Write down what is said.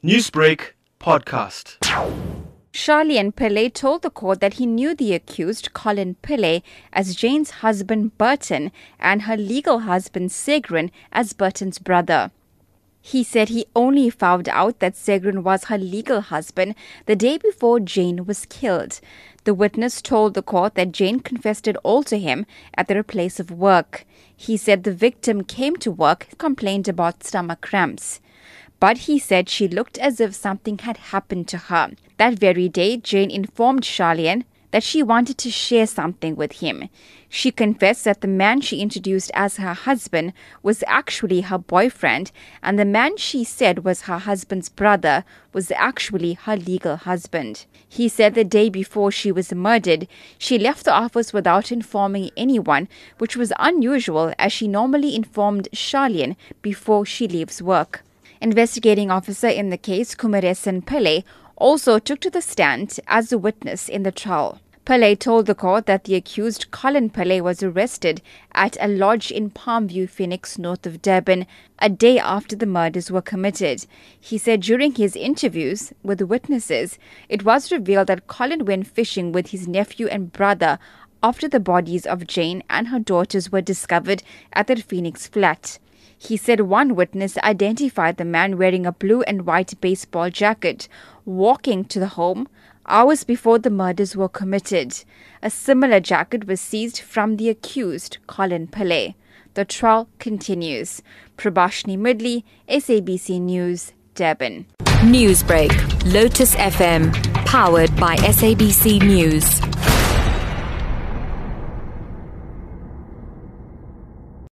Newsbreak podcast. Sharlion Pillay told the court that he knew the accused, Colin Pillay, as Jane's husband Burton and her legal husband Sagren as Burton's brother. He said he only found out that Sagren was her legal husband the day before Jane was killed. The witness told the court that Jane confessed it all to him at their place of work. He said the victim came to work, complained about stomach cramps but he said she looked as if something had happened to her. That very day, Jane informed Sharlion that she wanted to share something with him. She confessed that the man she introduced as her husband was actually her boyfriend, and the man she said was her husband's brother was actually her legal husband. He said the day before she was murdered, she left the office without informing anyone, which was unusual as she normally informed Sharlion before she leaves work. Investigating officer in the case, Kumaresan Pele, also took to the stand as a witness in the trial. Pele told the court that the accused Colin Pillay was arrested at a lodge in Palmview, Phoenix, north of Durban, a day after the murders were committed. He said during his interviews with the witnesses, it was revealed that Colin went fishing with his nephew and brother after the bodies of Jane and her daughters were discovered at their Phoenix flat. He said one witness identified the man wearing a blue and white baseball jacket walking to the home hours before the murders were committed. A similar jacket was seized from the accused, Colin Pillay. The trial continues. Prabashini Moodley, SABC News, Durban. Newsbreak, Lotus FM, powered by SABC News.